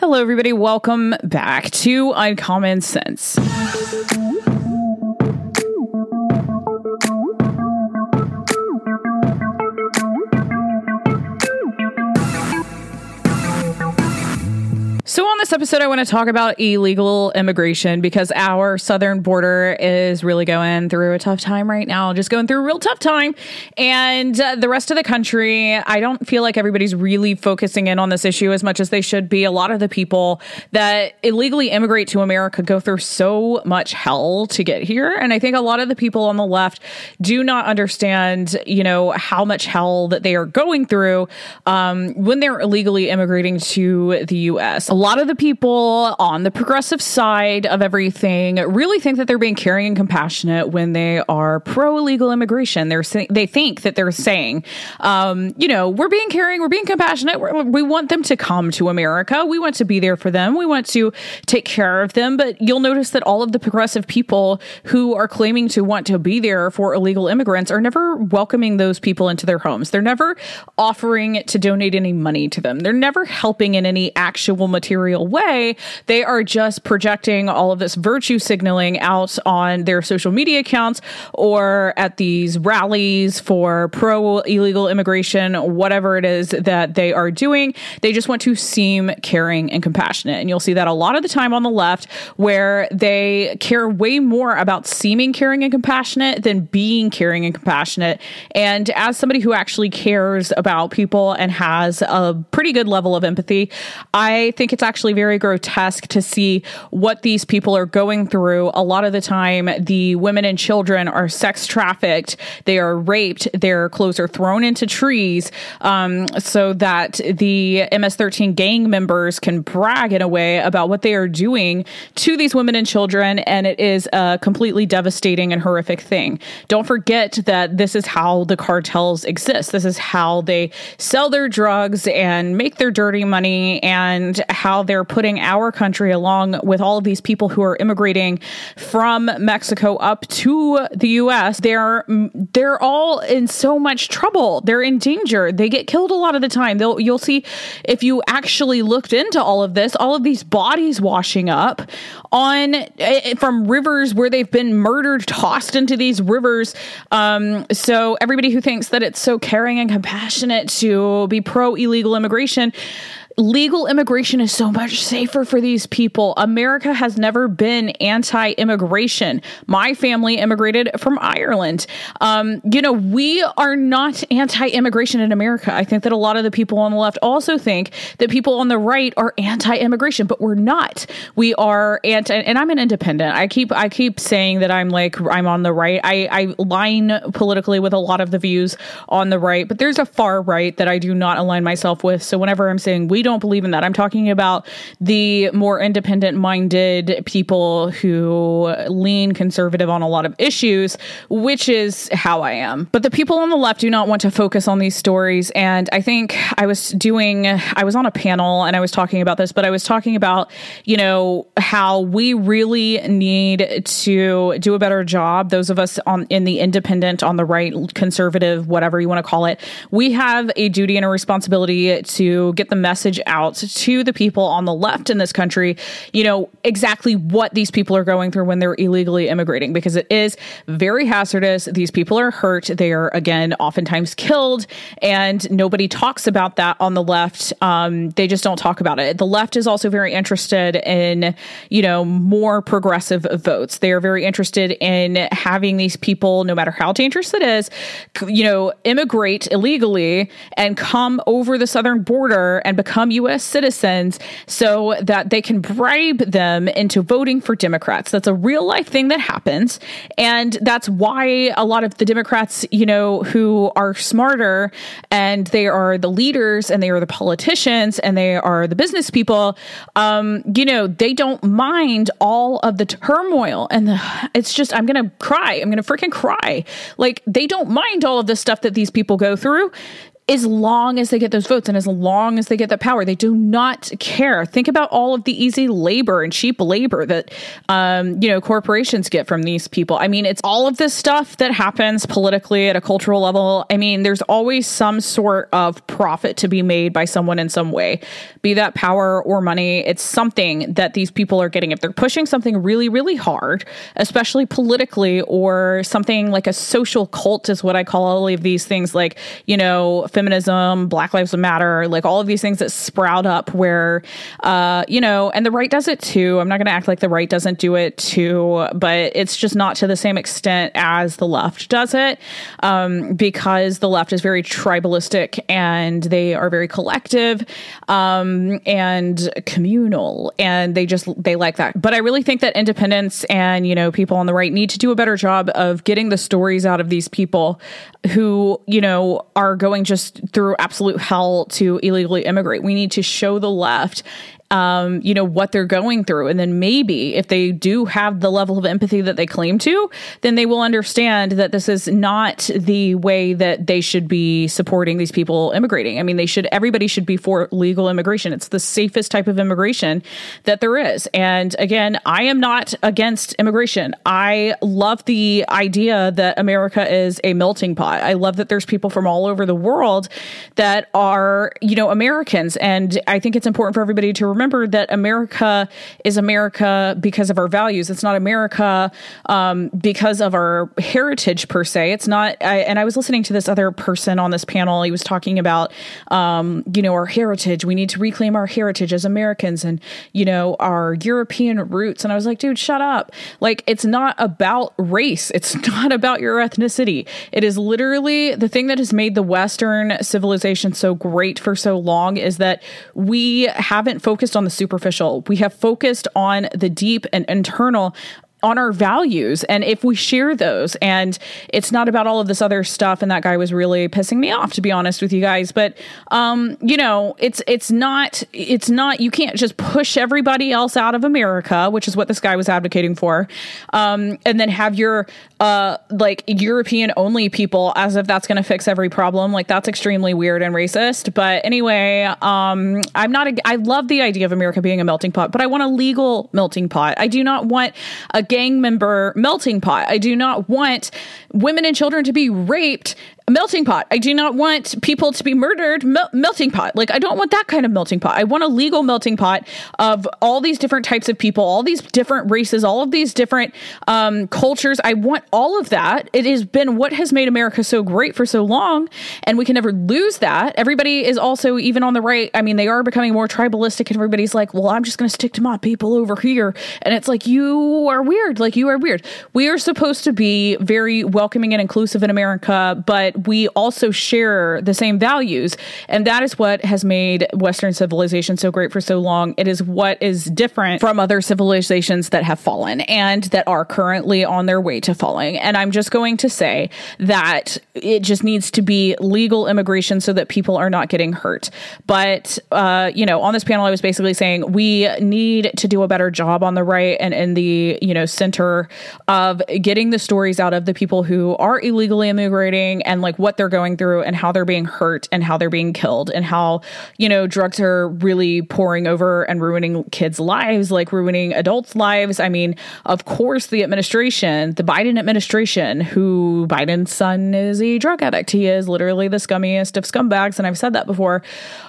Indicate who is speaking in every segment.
Speaker 1: Hello, everybody. Welcome back to Uncommon Sense. This episode, I want to talk about illegal immigration because our southern border is really going through a tough time right now, just going through a real tough time. And uh, the rest of the country, I don't feel like everybody's really focusing in on this issue as much as they should be. A lot of the people that illegally immigrate to America go through so much hell to get here. And I think a lot of the people on the left do not understand, you know, how much hell that they are going through um, when they're illegally immigrating to the U.S. A lot of the people on the progressive side of everything really think that they're being caring and compassionate when they are pro illegal immigration. They're they think that they're saying, um, you know, we're being caring, we're being compassionate. We're, we want them to come to America. We want to be there for them. We want to take care of them. But you'll notice that all of the progressive people who are claiming to want to be there for illegal immigrants are never welcoming those people into their homes. They're never offering to donate any money to them. They're never helping in any actual material material way. They are just projecting all of this virtue signaling out on their social media accounts or at these rallies for pro illegal immigration, whatever it is that they are doing. They just want to seem caring and compassionate. And you'll see that a lot of the time on the left, where they care way more about seeming caring and compassionate than being caring and compassionate. And as somebody who actually cares about people and has a pretty good level of empathy, I think it's it's actually very grotesque to see what these people are going through. A lot of the time, the women and children are sex trafficked, they are raped, their clothes are thrown into trees um, so that the MS 13 gang members can brag in a way about what they are doing to these women and children. And it is a completely devastating and horrific thing. Don't forget that this is how the cartels exist. This is how they sell their drugs and make their dirty money and how how they're putting our country along with all of these people who are immigrating from Mexico up to the US. They're they're all in so much trouble. They're in danger. They get killed a lot of the time. They'll you'll see if you actually looked into all of this, all of these bodies washing up on eh, from rivers where they've been murdered, tossed into these rivers. Um, so everybody who thinks that it's so caring and compassionate to be pro illegal immigration legal immigration is so much safer for these people. America has never been anti immigration. My family immigrated from Ireland. Um, you know, we are not anti immigration in America. I think that a lot of the people on the left also think that people on the right are anti immigration, but we're not. We are anti, and I'm an independent. I keep, I keep saying that I'm like, I'm on the right. I, I line politically with a lot of the views on the right, but there's a far right that I do not align myself with. So whenever I'm saying we don't don't believe in that. I'm talking about the more independent minded people who lean conservative on a lot of issues, which is how I am. But the people on the left do not want to focus on these stories. And I think I was doing, I was on a panel and I was talking about this, but I was talking about, you know, how we really need to do a better job. Those of us on in the independent, on the right, conservative, whatever you want to call it, we have a duty and a responsibility to get the message out to the people on the left in this country, you know, exactly what these people are going through when they're illegally immigrating, because it is very hazardous. These people are hurt. They are, again, oftentimes killed, and nobody talks about that on the left. Um, they just don't talk about it. The left is also very interested in, you know, more progressive votes. They are very interested in having these people, no matter how dangerous it is, you know, immigrate illegally and come over the southern border and become become U.S. citizens so that they can bribe them into voting for Democrats. That's a real life thing that happens. And that's why a lot of the Democrats, you know, who are smarter and they are the leaders and they are the politicians and they are the business people, um, you know, they don't mind all of the turmoil. And the, it's just, I'm going to cry. I'm going to freaking cry. Like, they don't mind all of the stuff that these people go through as long as they get those votes and as long as they get that power. They do not care. Think about all of the easy labor and cheap labor that, um, you know, corporations get from these people. I mean, it's all of this stuff that happens politically at a cultural level. I mean, there's always some sort of profit to be made by someone in some way, be that power or money. It's something that these people are getting. If they're pushing something really, really hard, especially politically, or something like a social cult is what I call all of these things, like, you know, feminism, Black Lives Matter, like all of these things that sprout up where, uh, you know, and the right does it too. I'm not going to act like the right doesn't do it too, but it's just not to the same extent as the left does it um, because the left is very tribalistic and they are very collective um, and communal and they just they like that but i really think that independents and you know people on the right need to do a better job of getting the stories out of these people who you know are going just through absolute hell to illegally immigrate. We need to show the left um, you know, what they're going through. And then maybe if they do have the level of empathy that they claim to, then they will understand that this is not the way that they should be supporting these people immigrating. I mean, they should, everybody should be for legal immigration. It's the safest type of immigration that there is. And again, I am not against immigration. I love the idea that America is a melting pot. I love that there's people from all over the world that are, you know, Americans. And I think it's important for everybody to remember remember that America is America because of our values. It's not America um, because of our heritage per se. It's not. I, and I was listening to this other person on this panel. He was talking about, um, you know, our heritage. We need to reclaim our heritage as Americans, and you know, our European roots. And I was like, dude, shut up. Like, it's not about race. It's not about your ethnicity. It is literally the thing that has made the Western civilization so great for so long is that we haven't focused focused on the superficial. We have focused on the deep and internal on our values. And if we share those and it's not about all of this other stuff and that guy was really pissing me off to be honest with you guys. But um you know it's it's not it's not you can't just push everybody else out of america which is what this guy was advocating for um and then have your uh like european only people as if that's going to fix every problem. Like that's extremely weird and racist. But anyway um i'm not a, i love the idea of america being a melting pot but i want a legal melting pot. I do not want a gang member melting pot. I do not want women and children to be raped melting pot. I do not want people to be murdered. Mel- melting pot. Like I don't want that kind of melting pot. I want a legal melting pot of all these different types of people, all these different races, all of these different um, cultures. I want all of that. It has been what has made America so great for so long, and we can never lose that. Everybody is also even on the right. I mean, they are becoming more tribalistic, and everybody's like, "Well, I'm just going to stick to my people over here," and it's like you are weird. Like you are weird. We are supposed to be very welcoming and inclusive in America, but we also share the same values. And that is what has made Western civilization so great for so long. It is what is different from other civilizations that have fallen and that are currently on their way to falling. And I'm just going to say that it just needs to be legal immigration so that people are not getting hurt. But, uh, you know, on this panel, I was basically saying we need to do a better job on the right and in the, you know, center of getting the stories out of the people who are illegally immigrating and like like what they're going through and how they're being hurt and how they're being killed and how, you know, drugs are really pouring over and ruining kids' lives, like ruining adults' lives. I mean, of course, the administration, the Biden administration, who Biden's son is a drug addict. He is literally the scummiest of scumbags. And I've said that before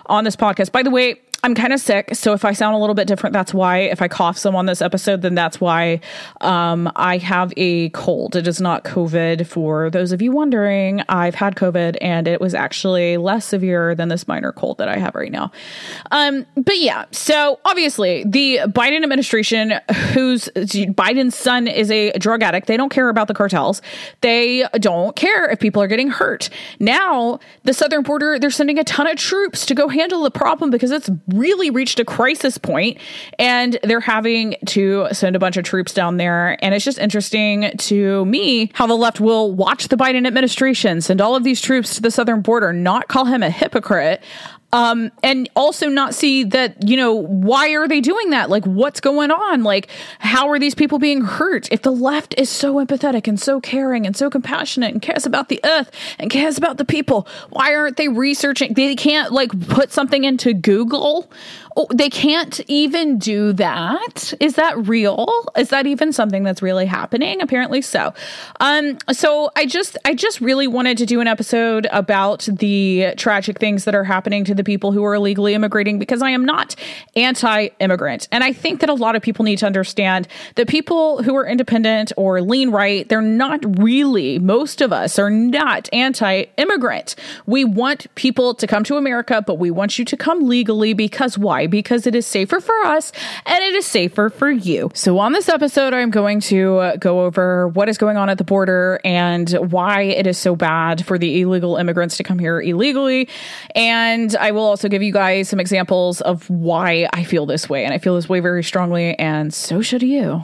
Speaker 1: on this podcast. By the way, I'm kind of sick, so if I sound a little bit different, that's why. If I cough some on this episode, then that's why. Um, I have a cold. It is not COVID. For those of you wondering, I've had COVID, and it was actually less severe than this minor cold that I have right now. Um, but yeah, so obviously the Biden administration, whose Biden's son is a drug addict, they don't care about the cartels. They don't care if people are getting hurt. Now, the southern border, they're sending a ton of troops to go handle the problem because it's really reached a crisis point and they're having to send a bunch of troops down there. And it's just interesting to me how the left will watch the Biden administration send all of these troops to the southern border, not call him a hypocrite, Um, and also not see that, you know, why are they doing that? Like, what's going on? Like, how are these people being hurt? If the left is so empathetic and so caring and so compassionate and cares about the earth and cares about the people, why aren't they researching? They can't like put something into Google Oh, they can't even do that. Is that real? Is that even something that's really happening? Apparently so. Um, so I just I just really wanted to do an episode about the tragic things that are happening to the people who are illegally immigrating because I am not anti-immigrant. And I think that a lot of people need to understand that people who are independent or lean right, they're not really, most of us are not anti-immigrant. We want people to come to America, but we want you to come legally because why? Why? Because it is safer for us and it is safer for you. So, on this episode, I'm going to uh, go over what is going on at the border and why it is so bad for the illegal immigrants to come here illegally. And I will also give you guys some examples of why I feel this way. And I feel this way very strongly, and so should you.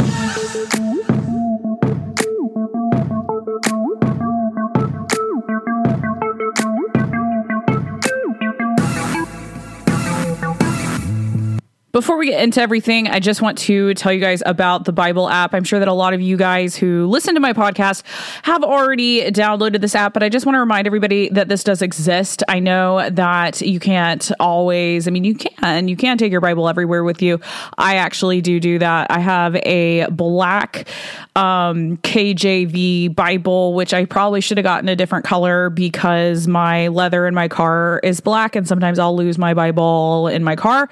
Speaker 1: Before we get into everything, I just want to tell you guys about the Bible app. I'm sure that a lot of you guys who listen to my podcast have already downloaded this app, but I just want to remind everybody that this does exist. I know that you can't always, I mean, you can, you can take your Bible everywhere with you. I actually do do that. I have a black um, KJV Bible, which I probably should have gotten a different color because my leather in my car is black, and sometimes I'll lose my Bible in my car.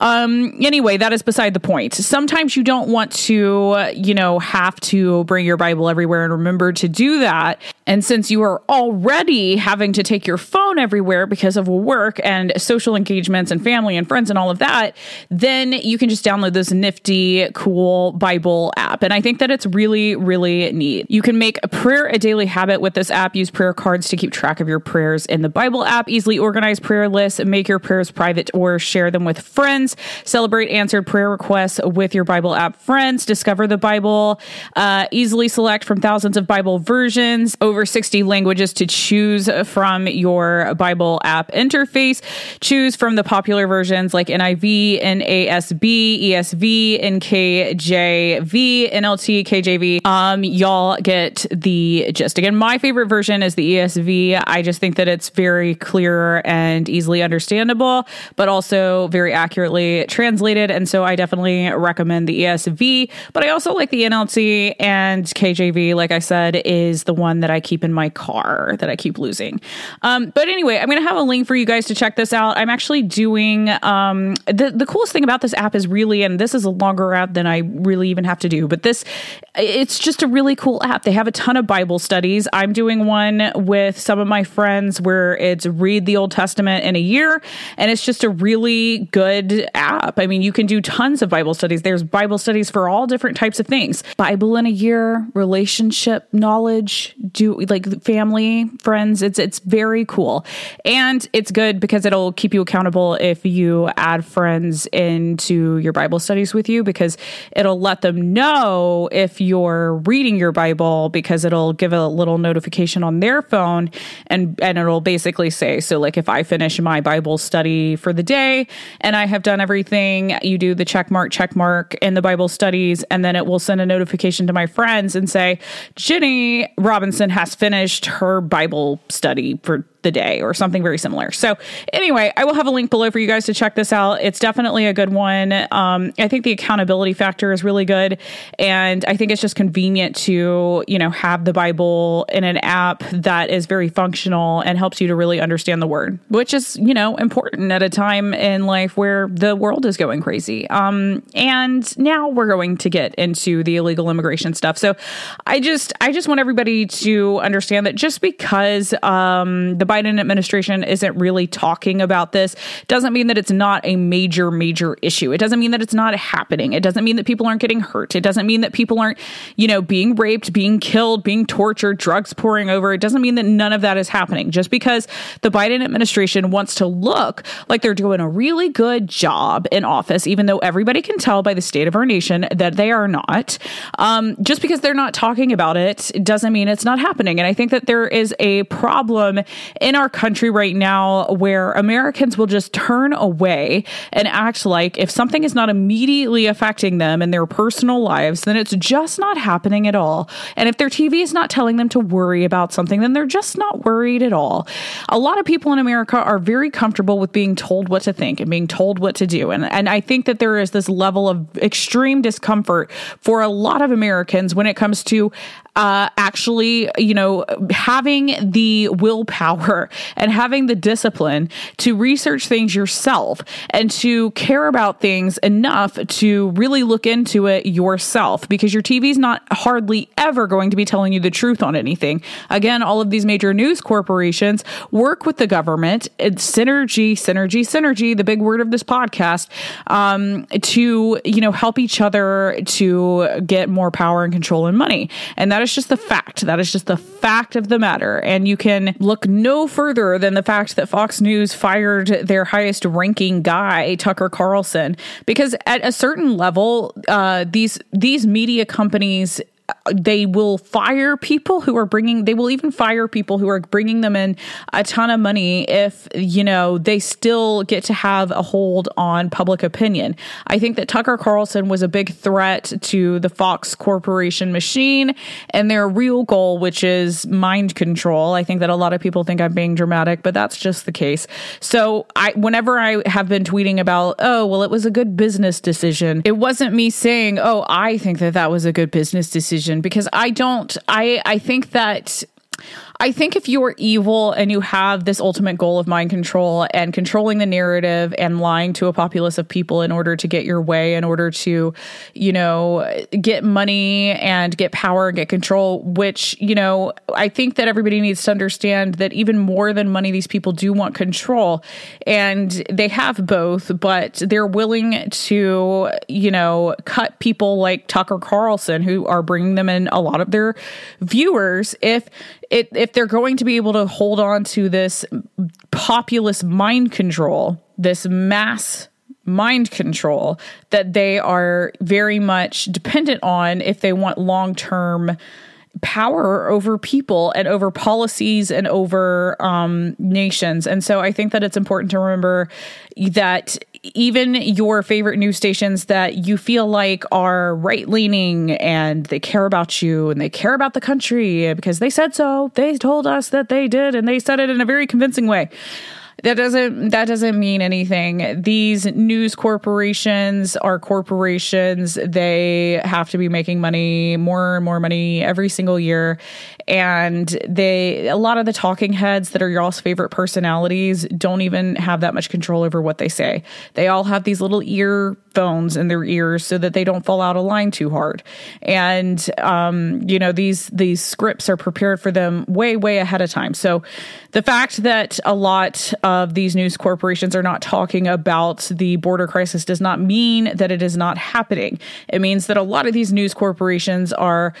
Speaker 1: Um, anyway, that is beside the point. Sometimes you don't want to, you know, have to bring your Bible everywhere and remember to do that. And since you are already having to take your phone everywhere because of work and social engagements and family and friends and all of that, then you can just download this nifty, cool Bible app. And I think that it's really, really neat. You can make a prayer a daily habit with this app. Use prayer cards to keep track of your prayers in the Bible app. Easily organize prayer lists, make your prayers private or share them with friends. Celebrate answered prayer requests with your Bible app friends. Discover the Bible. Uh, easily select from thousands of Bible versions, over 60 languages to choose from your Bible app interface. Choose from the popular versions like NIV, NASB, ESV, NKJV, NLT, KJV. Um, y'all get the gist. Again, my favorite version is the ESV. I just think that it's very clear and easily understandable, but also very accurately translated. And so I definitely recommend the ESV, but I also like the NLT and KJV, like I said, is the one that I keep in my car that I keep losing. Um, but anyway, I'm going to have a link for you guys to check this out. I'm actually doing um, the, the coolest thing about this app is really, and this is a longer app than I really even have to do, but this, it's just a really cool app. They have a ton of Bible studies. I'm doing one with some of my friends where it's read the Old Testament in a year, and it's just a really good app. I mean, you can do tons of Bible studies. There's Bible studies for all different types of things. Bible in a year, relationship knowledge, do like family, friends. It's it's very cool. And it's good because it'll keep you accountable if you add friends into your Bible studies with you because it'll let them know if you're reading your Bible because it'll give a little notification on their phone and and it'll basically say so like if I finish my Bible study for the day and I have done everything you do the check mark, check mark in the Bible studies, and then it will send a notification to my friends and say, Jenny Robinson has finished her Bible study for the day or something very similar. So, anyway, I will have a link below for you guys to check this out. It's definitely a good one. Um, I think the accountability factor is really good. And I think it's just convenient to, you know, have the Bible in an app that is very functional and helps you to really understand the word, which is, you know, important at a time in life where the world is going crazy. Um, and now we're going to get into the illegal immigration stuff. So I just, I just want everybody to understand that just because um, the Biden administration isn't really talking about this doesn't mean that it's not a major, major issue. It doesn't mean that it's not happening. It doesn't mean that people aren't getting hurt. It doesn't mean that people aren't, you know, being raped, being killed, being tortured, drugs pouring over. It doesn't mean that none of that is happening. Just because the Biden administration wants to look like they're doing a really good job in office, even though everybody can tell by the state of our nation that they are not. Um, just because they're not talking about it doesn't mean it's not happening. And I think that there is a problem in our country right now where Americans will just turn away and act like if something is not immediately affecting them in their personal lives, then it's just not happening at all. And if their TV is not telling them to worry about something, then they're just not worried at all. A lot of people in America are very comfortable with being told what to think and being told what to do. And, and I think that there is this level of extreme discomfort for a lot of Americans when it comes to uh, actually, you know, having the willpower and having the discipline to research things yourself and to care about things enough to really look into it yourself because your TV is not hardly ever going to be telling you the truth on anything. Again, all of these major news corporations work with the government. It's synergy, synergy, synergy, the big word of this podcast, um, to, you know, help each other to get more power and control and money. And that is just the fact. That is just the fact of the matter. And you can look no further than the fact that Fox News fired their highest ranking guy, Tucker Carlson, because at a certain level, uh, these these media companies they will fire people who are bringing they will even fire people who are bringing them in a ton of money if you know they still get to have a hold on public opinion. I think that tucker carlson was a big threat to the fox corporation machine and their real goal which is mind control. I think that a lot of people think i'm being dramatic but that's just the case. So i whenever i have been tweeting about oh well it was a good business decision it wasn't me saying oh i think that that was a good business decision decision because I don't I I think that I think if you're evil and you have this ultimate goal of mind control and controlling the narrative and lying to a populace of people in order to get your way, in order to, you know, get money and get power and get control, which, you know, I think that everybody needs to understand that even more than money, these people do want control. And they have both, but they're willing to, you know, cut people like Tucker Carlson who are bringing them in a lot of their viewers. If it, if they're going to be able to hold on to this populist mind control, this mass mind control that they are very much dependent on if they want long term power over people and over policies and over um, nations. And so I think that it's important to remember that even your favorite news stations that you feel like are right leaning and they care about you and they care about the country because they said so, they told us that they did and they said it in a very convincing way that doesn't that doesn't mean anything. These news corporations are corporations. They have to be making money, more and more money every single year. And they a lot of the talking heads that are y'all's favorite personalities don't even have that much control over what they say. They all have these little earphones in their ears so that they don't fall out of line too hard. And um, you know, these these scripts are prepared for them way, way ahead of time. So the fact that a lot of these news corporations are not talking about the border crisis does not mean that it is not happening. It means that a lot of these news corporations are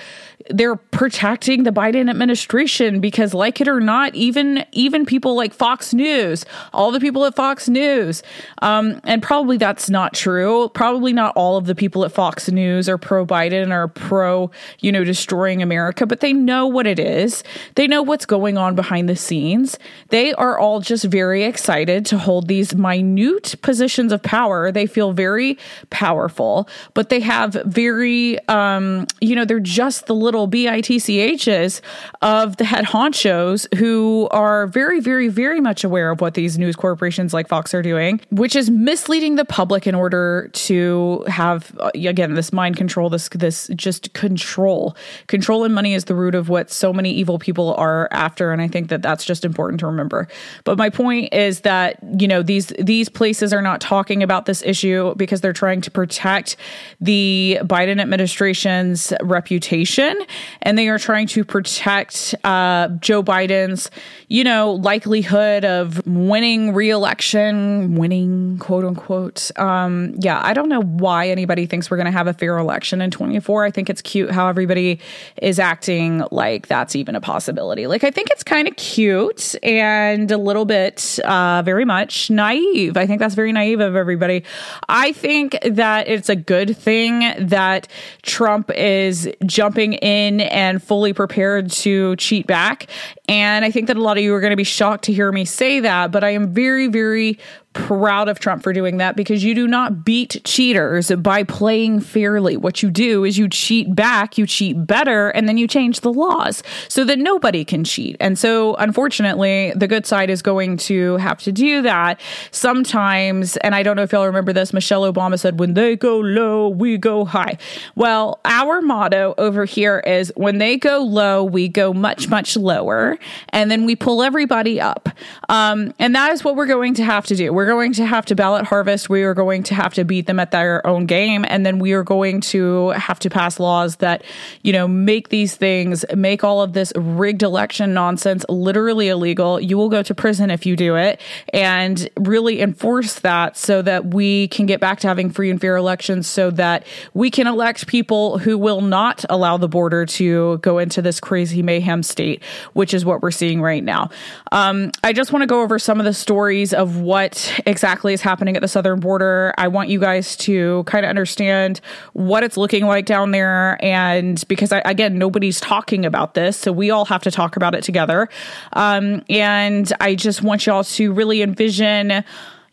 Speaker 1: they're protecting the Biden administration because like it or not even even people like Fox News all the people at Fox News um, and probably that's not true. Probably not all of the people at Fox News are pro Biden or pro you know destroying America but they know what it is. They know what's going on behind the scenes. They are all just very excited to hold these minute positions of power. They feel very powerful but they have very um, you know they're just the little bitchs of the head honchos who are very, very, very much aware of what these news corporations like Fox are doing, which is misleading the public in order to have uh, again this mind control, this this just control. Control and money is the root of what so many evil people are after, and I think that that's just important to remember. But my point is that you know these these places are not talking about this issue because they're trying to protect the Biden administration's reputation and they are trying to protect uh, Joe Biden's, you know, likelihood of winning reelection, winning quote unquote. Um, yeah, I don't know why anybody thinks we're going to have a fair election in 24. I think it's cute how everybody is acting like that's even a possibility. Like, I think it's kind of cute and a little bit uh, very much naive. I think that's very naive of everybody. I think that it's a good thing that Trump is jumping in and fully prepared to cheat back. And I think that a lot of you are going to be shocked to hear me say that, but I am very, very proud of Trump for doing that because you do not beat cheaters by playing fairly. What you do is you cheat back, you cheat better, and then you change the laws so that nobody can cheat. And so, unfortunately, the good side is going to have to do that sometimes. And I don't know if y'all remember this. Michelle Obama said, when they go low, we go high. Well, our motto over here is when they go low, we go much, much lower. And then we pull everybody up. Um, and that is what we're going to have to do. We're going to have to ballot harvest. We are going to have to beat them at their own game. And then we are going to have to pass laws that, you know, make these things, make all of this rigged election nonsense literally illegal. You will go to prison if you do it and really enforce that so that we can get back to having free and fair elections so that we can elect people who will not allow the border to go into this crazy mayhem state, which is what we're seeing right now. Um, I just want to go over some of the stories of what exactly is happening at the southern border. I want you guys to kind of understand what it's looking like down there. And because, I, again, nobody's talking about this. So we all have to talk about it together. Um, and I just want y'all to really envision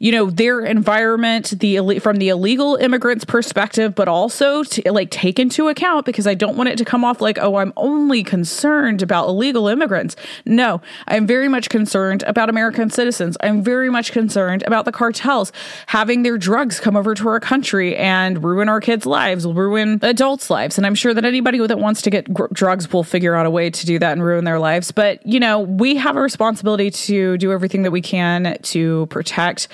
Speaker 1: you know their environment the from the illegal immigrants perspective but also to like take into account because i don't want it to come off like oh i'm only concerned about illegal immigrants. No i'm very much concerned about american citizens. I'm very much concerned about the cartels having their drugs come over to our country and ruin our kids lives ruin adults lives. And i'm sure that anybody that wants to get gr- drugs will figure out a way to do that and ruin their lives. But you know we have a responsibility to do everything that we can to protect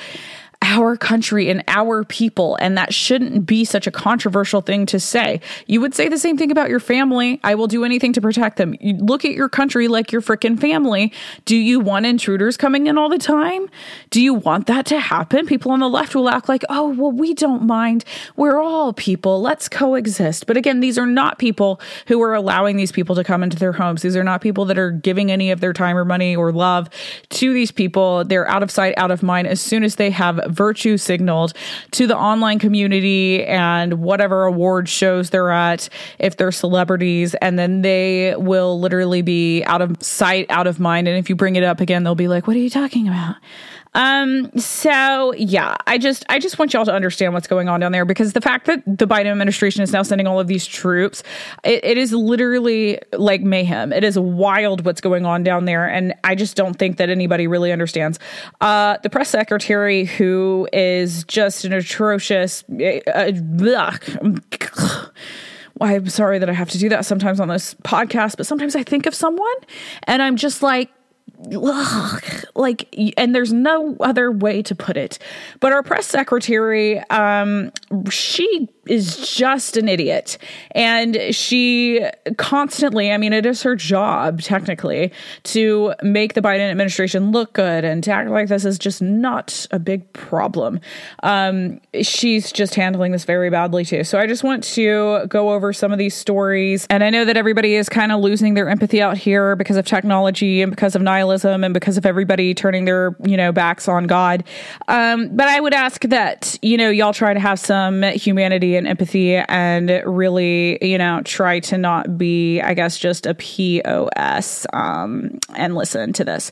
Speaker 1: our country and our people. And that shouldn't be such a controversial thing to say. You would say the same thing about your family. I will do anything to protect them. You look at your country like your freaking family. Do you want intruders coming in all the time? Do you want that to happen? People on the left will act like, oh, well, we don't mind. We're all people. Let's coexist. But again, these are not people who are allowing these people to come into their homes. These are not people that are giving any of their time or money or love to these people. They're out of sight, out of mind as soon as they have virtue signaled to the online community and whatever award shows they're at if they're celebrities and then they will literally be out of sight out of mind. And if you bring it up again they'll be like what are you talking about um, so yeah, I just I just want y'all to understand what's going on down there because the fact that the Biden administration is now sending all of these troops, it, it is literally like mayhem. It is wild what's going on down there, and I just don't think that anybody really understands. Uh, the press secretary, who is just an atrocious. Uh, I'm sorry that I have to do that sometimes on this podcast, but sometimes I think of someone and I'm just like, ugh, like and there's no other way to put it. But our press secretary um she is just an idiot. And she constantly, I mean, it is her job technically to make the Biden administration look good and to act like this is just not a big problem. Um, she's just handling this very badly too. So I just want to go over some of these stories. And I know that everybody is kind of losing their empathy out here because of technology and because of nihilism and because of everybody turning their, you know, backs on God. Um, but I would ask that, you know, y'all try to have some humanity and empathy and really, you know, try to not be, I guess, just a POS um, and listen to this.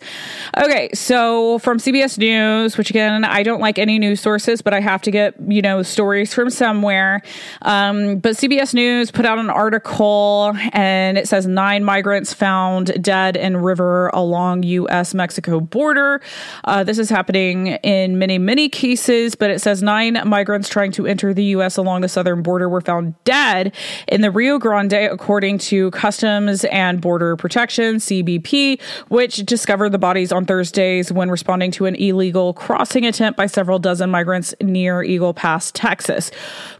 Speaker 1: Okay, so from CBS News, which again, I don't like any news sources, but I have to get, you know, stories from somewhere. Um, but CBS News put out an article and it says nine migrants found dead in river along U.S. Mexico border. Uh, this is happening in many, many cases, but it says nine migrants trying to enter the U.S. along the southern border were found dead in the Rio Grande, according to Customs and Border Protection, CBP, which discovered the bodies on Thursdays when responding to an illegal crossing attempt by several dozen migrants near Eagle Pass, Texas.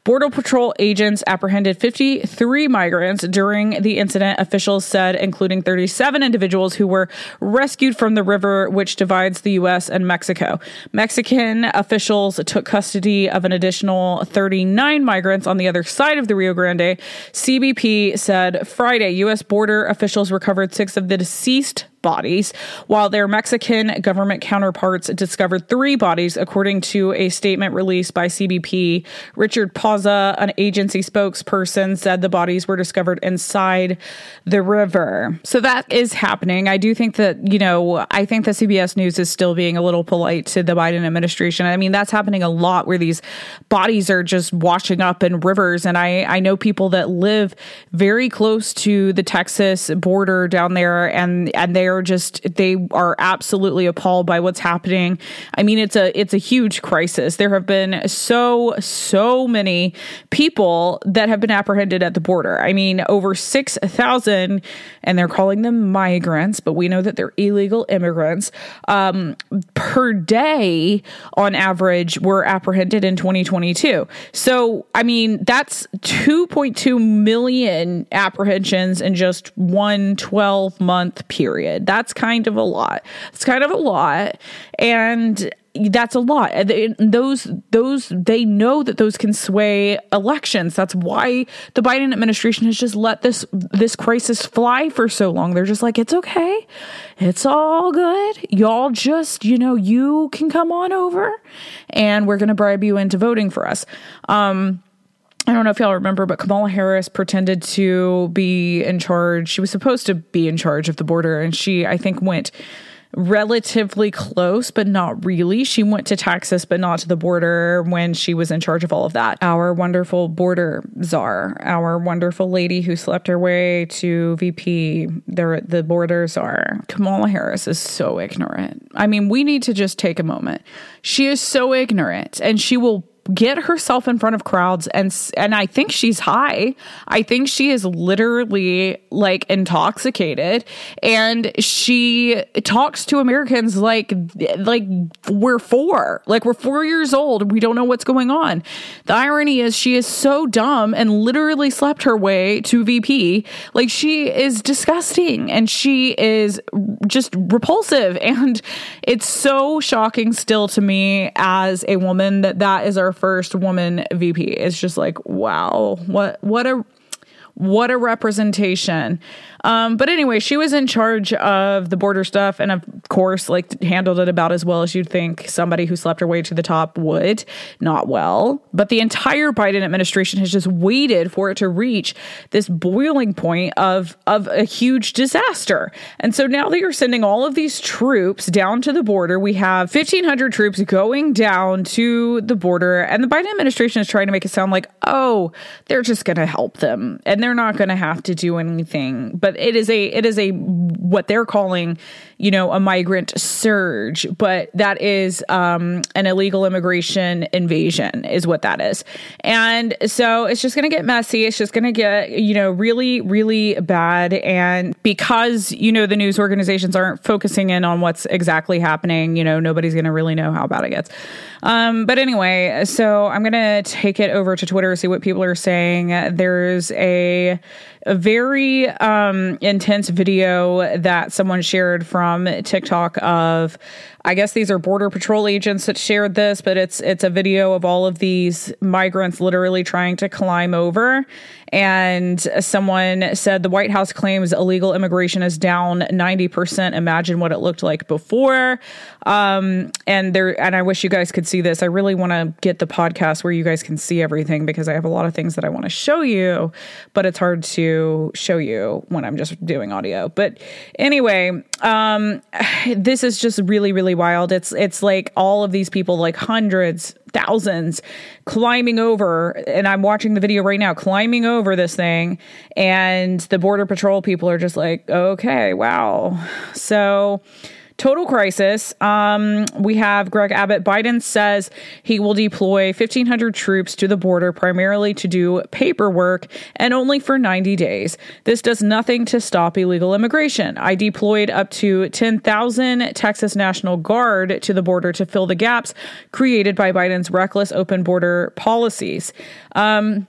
Speaker 1: Border Patrol agents apprehended 53 migrants during the incident, officials said, including 37 individuals who were rescued from the river which divides the U.S. and Mexico. Mexican officials took custody of an additional 39 migrants on the other side of the Rio Grande. CBP said Friday U.S. border officials recovered six of the deceased bodies, while their Mexican government counterparts discovered three bodies, according to a statement released by CBP. Richard Pauza, an agency spokesperson, said the bodies were discovered inside the river. So that is happening. I do think that, you know, I think the CBS News is still being a little polite to the Biden administration. I mean, that's happening a lot where these bodies are just washing up in rivers. And I, I know people that live very close to the Texas border down there and, and they are just, they are absolutely appalled by what's happening. I mean, it's a, it's a huge crisis. There have been so, so many people that have been apprehended at the border. I mean, over 6,000 and they're calling them migrants, but we know that they're illegal immigrants um, per day on average were apprehended in 2022. So, I mean, that's 2.2 million apprehensions in just one 12 month period. That's kind of a lot. It's kind of a lot. And that's a lot. Those those they know that those can sway elections. That's why the Biden administration has just let this this crisis fly for so long. They're just like it's okay. It's all good. Y'all just, you know, you can come on over and we're to bribe you into voting for us. Um I don't know if y'all remember, but Kamala Harris pretended to be in charge. She was supposed to be in charge of the border, and she, I think, went relatively close, but not really. She went to Texas, but not to the border when she was in charge of all of that. Our wonderful border czar, our wonderful lady who slept her way to VP, the, the border czar. Kamala Harris is so ignorant. I mean, we need to just take a moment. She is so ignorant and she will get herself in front of crowds and and I think she's high. I think she is literally like intoxicated and she talks to Americans like like we're 4. Like we're 4 years old. We don't know what's going on. The irony is she is so dumb and literally slept her way to VP. Like she is disgusting and she is just repulsive and it's so shocking still to me as a woman that that is our first woman VP. It's just like, wow, what what a what a representation. Um, but anyway, she was in charge of the border stuff and, of course, like handled it about as well as you'd think somebody who slept her way to the top would. Not well. But the entire Biden administration has just waited for it to reach this boiling point of, of a huge disaster. And so now that you're sending all of these troops down to the border. We have 1,500 troops going down to the border, and the Biden administration is trying to make it sound like, oh, they're just going to help them and they're not going to have to do anything. But it is a it is a what they're calling you know a migrant surge but that is um, an illegal immigration invasion is what that is. And so it's just going to get messy. It's just going to get you know really really bad. And because you know the news organizations aren't focusing in on what's exactly happening you know nobody's going to really know how bad it gets. Um, but anyway so i'm going to take it over to twitter see what people are saying. There's a a very um, intense video that someone shared from TikTok of I guess these are border patrol agents that shared this, but it's it's a video of all of these migrants literally trying to climb over. And someone said the White House claims illegal immigration is down 90%. Imagine what it looked like before. Um, and there, and I wish you guys could see this. I really want to get the podcast where you guys can see everything because I have a lot of things that I want to show you, but it's hard to show you when I'm just doing audio. But anyway, um, this is just really, really wild. It's it's like all of these people, like hundreds, thousands, climbing over, and I'm watching the video right now, climbing over this thing, and the border patrol people are just like, okay, wow. So Total crisis. Um, we have Greg Abbott. Biden says he will deploy 1,500 troops to the border primarily to do paperwork and only for 90 days. This does nothing to stop illegal immigration. I deployed up to 10,000 Texas National Guard to the border to fill the gaps created by Biden's reckless open border policies. Um,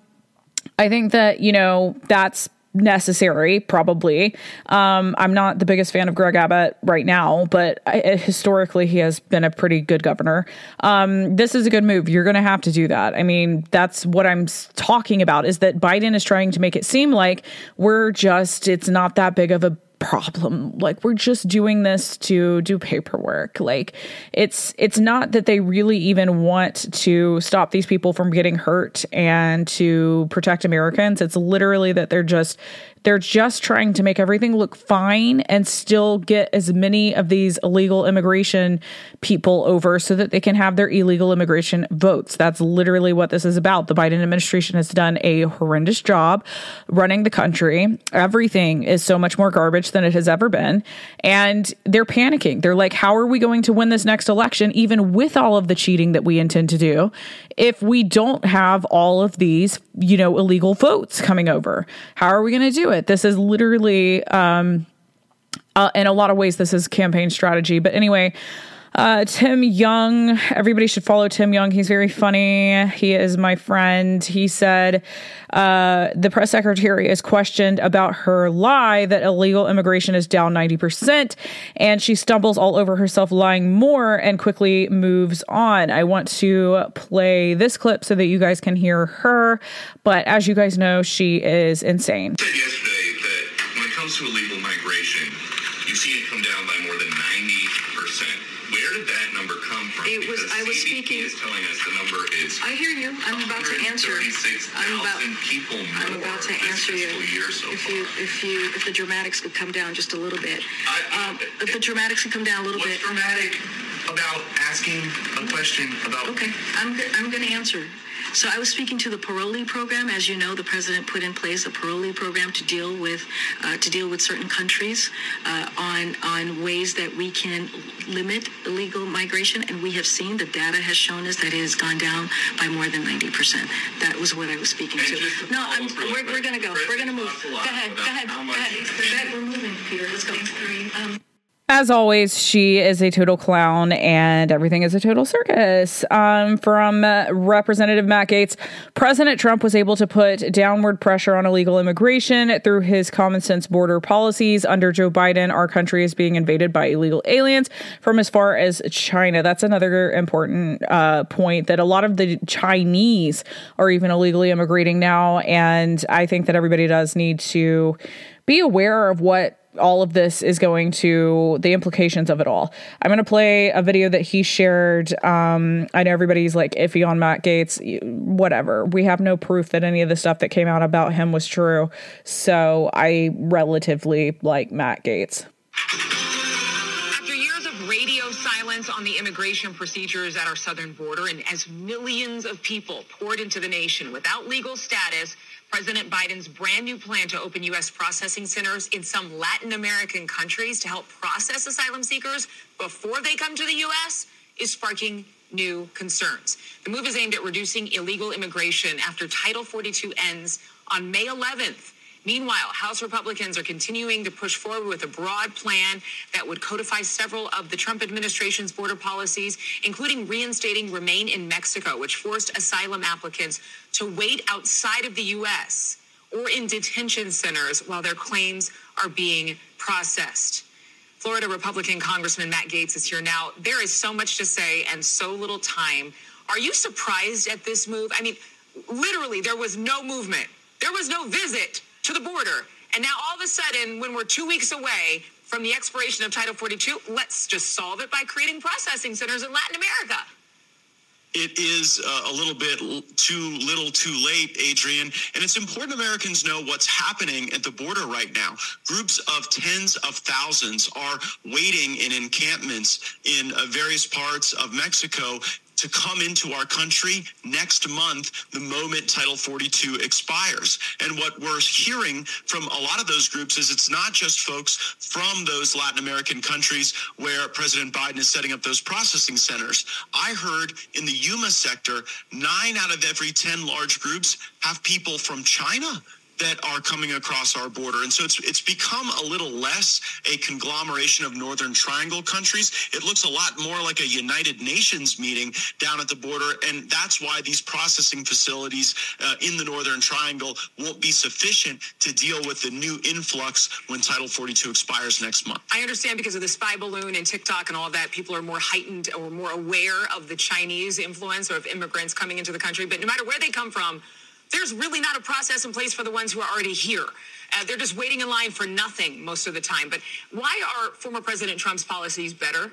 Speaker 1: I think that, you know, that's necessary, probably. Um, I'm not the biggest fan of Greg Abbott right now, but I, historically, he has been a pretty good governor. Um, this is a good move. You're going to have to do that. I mean, that's what I'm talking about is that Biden is trying to make it seem like we're just, it's not that big of a problem. Like we're just doing this to do paperwork. Like it's it's not that they really even want to stop these people from getting hurt and to protect Americans. It's literally that they're just they're just trying to make everything look fine and still get as many of these illegal immigration people over so that they can have their illegal immigration votes. That's literally what this is about. The Biden administration has done a horrendous job running the country. Everything is so much more garbage than it has ever been. And they're panicking. They're like, how are we going to win this next election, even with all of the cheating that we intend to do, if we don't have all of these, you know, illegal votes coming over? How are we going to do it? This is literally, um, uh, in a lot of ways, this is campaign strategy. But anyway, uh, Tim Young, everybody should follow Tim Young. He's very funny. He is my friend. He said uh, the press secretary is questioned about her lie that illegal immigration is down 90%, and she stumbles all over herself, lying more, and quickly moves on. I want to play this clip so that you guys can hear her, but as you guys know, she is insane.
Speaker 2: yesterday that when it comes to illegal migration, you see it come down by more
Speaker 3: I was speaking-
Speaker 2: is telling us the number is
Speaker 3: I hear you. I'm about to answer. I'm about.
Speaker 2: people
Speaker 3: I'm about to answer you.
Speaker 2: so
Speaker 3: If you, if you, if the dramatics could come down just a little bit.
Speaker 2: I-
Speaker 3: Um, if the dramatics could come down a little
Speaker 2: What's
Speaker 3: bit.
Speaker 2: What's dramatic about asking a question about
Speaker 3: Okay, I'm, I'm going to answer. So I was speaking to the parolee program. As you know, the president put in place a parolee program to deal with uh, to deal with certain countries uh, on on ways that we can limit illegal migration. And we have seen the data has shown us that it has gone down by more than 90 percent. That was what I was speaking
Speaker 2: And
Speaker 3: to. No, I'm,
Speaker 2: really
Speaker 3: we're, we're going to go. We're going to move. Go
Speaker 2: talks a lot
Speaker 3: ahead. Go ahead. Go ahead. Go ahead. We're moving, Peter. Let's go. Um,
Speaker 1: As always, she is a total clown and everything is a total circus. Um, from uh, Representative Matt Gaetz, President Trump was able to put downward pressure on illegal immigration through his common sense border policies. Under Joe Biden, our country is being invaded by illegal aliens from as far as China. That's another important uh, point that a lot of the Chinese are even illegally immigrating now. And I think that everybody does need to be aware of what all of this is going to the implications of it all. I'm going to play a video that he shared. Um, I know everybody's like iffy on Matt Gaetz, whatever. We have no proof that any of the stuff that came out about him was true. So I relatively like Matt Gaetz.
Speaker 4: After years of radio silence on the immigration procedures at our southern border, and as millions of people poured into the nation without legal status, President Biden's brand new plan to open U.S. processing centers in some Latin American countries to help process asylum seekers before they come to the U.S. is sparking new concerns. The move is aimed at reducing illegal immigration after Title 42 ends on May 11th. Meanwhile, House Republicans are continuing to push forward with a broad plan that would codify several of the Trump administration's border policies, including reinstating Remain in Mexico, which forced asylum applicants to wait outside of the U.S. or in detention centers while their claims are being processed. Florida Republican Congressman Matt Gaetz is here now. There is so much to say and so little time. Are you surprised at this move? I mean, literally, there was no movement, there was no visit to the border. And now, all of a sudden, when we're two weeks away from the expiration of Title 42, let's just solve it by creating processing centers in Latin America.
Speaker 5: it is uh, a little bit too little too late, Adrian. And it's important Americans know what's happening at the border right now. Groups of tens of thousands are waiting in encampments in uh, various parts of Mexico to come into our country next month, the moment Title 42 expires. And what we're hearing from a lot of those groups is it's not just folks from those Latin American countries where President Biden is setting up those processing centers. I heard in the Yuma sector, nine out of every 10 large groups have people from China that are coming across our border. And so it's it's become a little less a conglomeration of Northern Triangle countries. It looks a lot more like a United Nations meeting down at the border. And that's why these processing facilities uh, in the Northern Triangle won't be sufficient to deal with the new influx when Title 42 expires next month.
Speaker 4: I understand because of the spy balloon and TikTok and all that, people are more heightened or more aware of the Chinese influence or of immigrants coming into the country. But no matter where they come from, there's really not a process in place for the ones who are already here. Uh, they're just waiting in line for nothing most of the time. But why are former President Trump's policies better?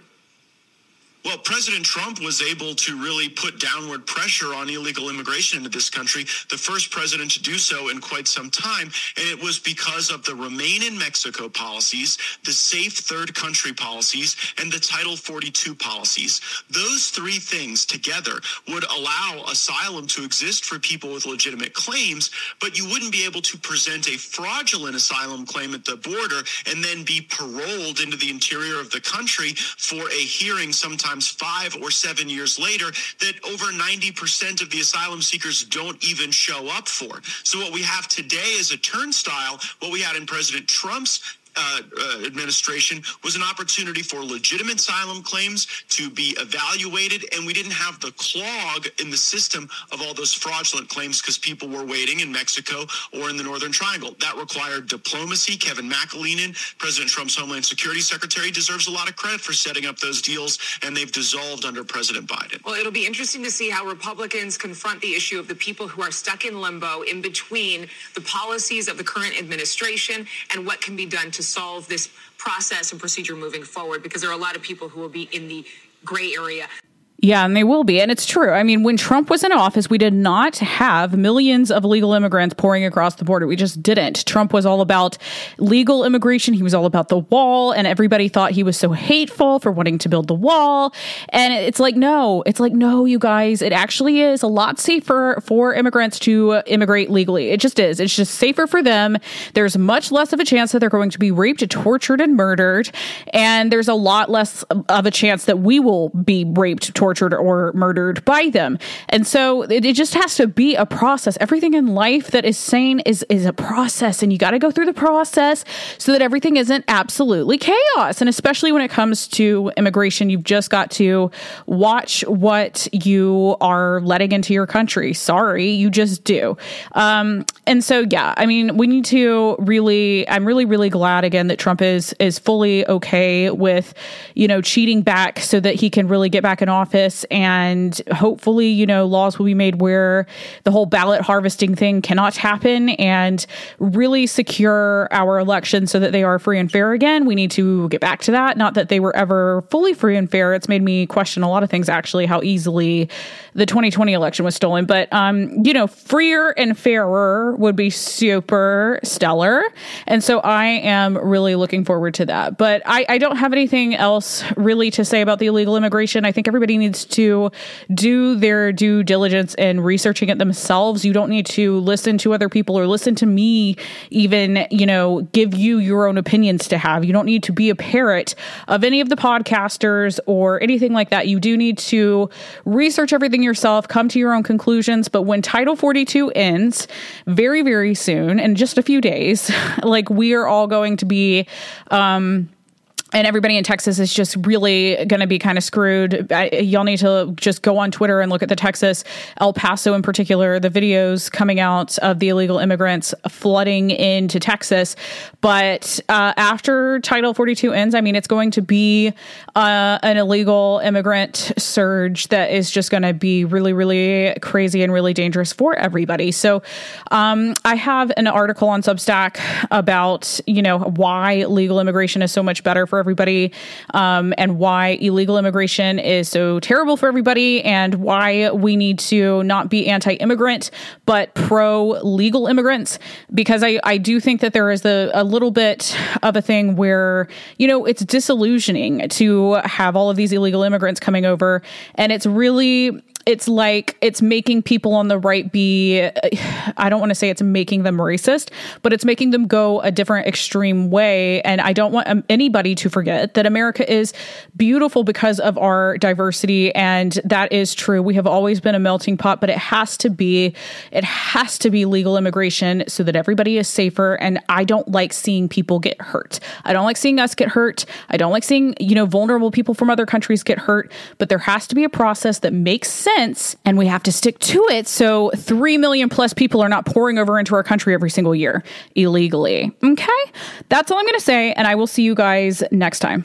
Speaker 5: Well, President Trump was able to really put downward pressure on illegal immigration into this country, the first president to do so in quite some time. And it was because of the Remain in Mexico policies, the Safe Third Country policies, and the Title 42 policies. Those three things together would allow asylum to exist for people with legitimate claims, but you wouldn't be able to present a fraudulent asylum claim at the border and then be paroled into the interior of the country for a hearing sometime sometimes five or seven years later that over 90% of the asylum seekers don't even show up for. So what we have today is a turnstile. What we had in President Trump's uh, uh, administration was an opportunity for legitimate asylum claims to be evaluated, and we didn't have the clog in the system of all those fraudulent claims because people were waiting in Mexico or in the Northern Triangle. That required diplomacy. Kevin McAleenan, President Trump's Homeland Security Secretary, deserves a lot of credit for setting up those deals, and they've dissolved under President Biden.
Speaker 4: Well, it'll be interesting to see how Republicans confront the issue of the people who are stuck in limbo in between the policies of the current administration and what can be done to solve this process and procedure moving forward because there are a lot of people who will be in the gray area.
Speaker 1: Yeah, and they will be. And it's true. I mean, when Trump was in office, we did not have millions of illegal immigrants pouring across the border. We just didn't. Trump was all about legal immigration. He was all about the wall, and everybody thought he was so hateful for wanting to build the wall. And it's like, no, it's like, no, you guys, it actually is a lot safer for immigrants to immigrate legally. It just is. It's just safer for them. There's much less of a chance that they're going to be raped, tortured, and murdered. And there's a lot less of a chance that we will be raped, tortured or murdered by them. And so it, it just has to be a process. Everything in life that is sane is is a process and you got to go through the process so that everything isn't absolutely chaos. And especially when it comes to immigration, you've just got to watch what you are letting into your country. Sorry, you just do. Um, and so yeah, I mean, we need to really I'm really really glad again that Trump is is fully okay with, you know, cheating back so that he can really get back in office and hopefully, you know, laws will be made where the whole ballot harvesting thing cannot happen and really secure our elections so that they are free and fair again. We need to get back to that. Not that they were ever fully free and fair. It's made me question a lot of things, actually, how easily the 2020 election was stolen. But, um, you know, freer and fairer would be super stellar. And so I am really looking forward to that. But I, I don't have anything else really to say about the illegal immigration. I think everybody needs to do their due diligence in researching it themselves. You don't need to listen to other people or listen to me even, you know, give you your own opinions to have. You don't need to be a parrot of any of the podcasters or anything like that. You do need to research everything yourself, come to your own conclusions. But when Title 42 ends very, very soon, in just a few days, like we are all going to be, um, and everybody in Texas is just really going to be kind of screwed. I, y'all need to just go on Twitter and look at the Texas, El Paso in particular, the videos coming out of the illegal immigrants flooding into Texas. But uh, after Title 42 ends, I mean, it's going to be uh, an illegal immigrant surge that is just going to be really, really crazy and really dangerous for everybody. So um, I have an article on Substack about, you know, why legal immigration is so much better for everybody um, and why illegal immigration is so terrible for everybody and why we need to not be anti immigrant but pro legal immigrants. Because I, I do think that there is a, a little bit of a thing where, you know, it's disillusioning to have all of these illegal immigrants coming over. And it's really it's like it's making people on the right be i don't want to say it's making them racist but it's making them go a different extreme way. And i don't want um, anybody to forget that america is beautiful because of our diversity and that is true. We have always been a melting pot but it has to be it has to be legal immigration so that everybody is safer. And i don't like seeing people get hurt. I don't like seeing us get hurt. I don't like seeing you know vulnerable people from other countries get hurt. But there has to be a process that makes sense sense and we have to stick to it so 3 million plus people are not pouring over into our country every single year illegally. Okay? That's all I'm going to say and I will see you guys next time.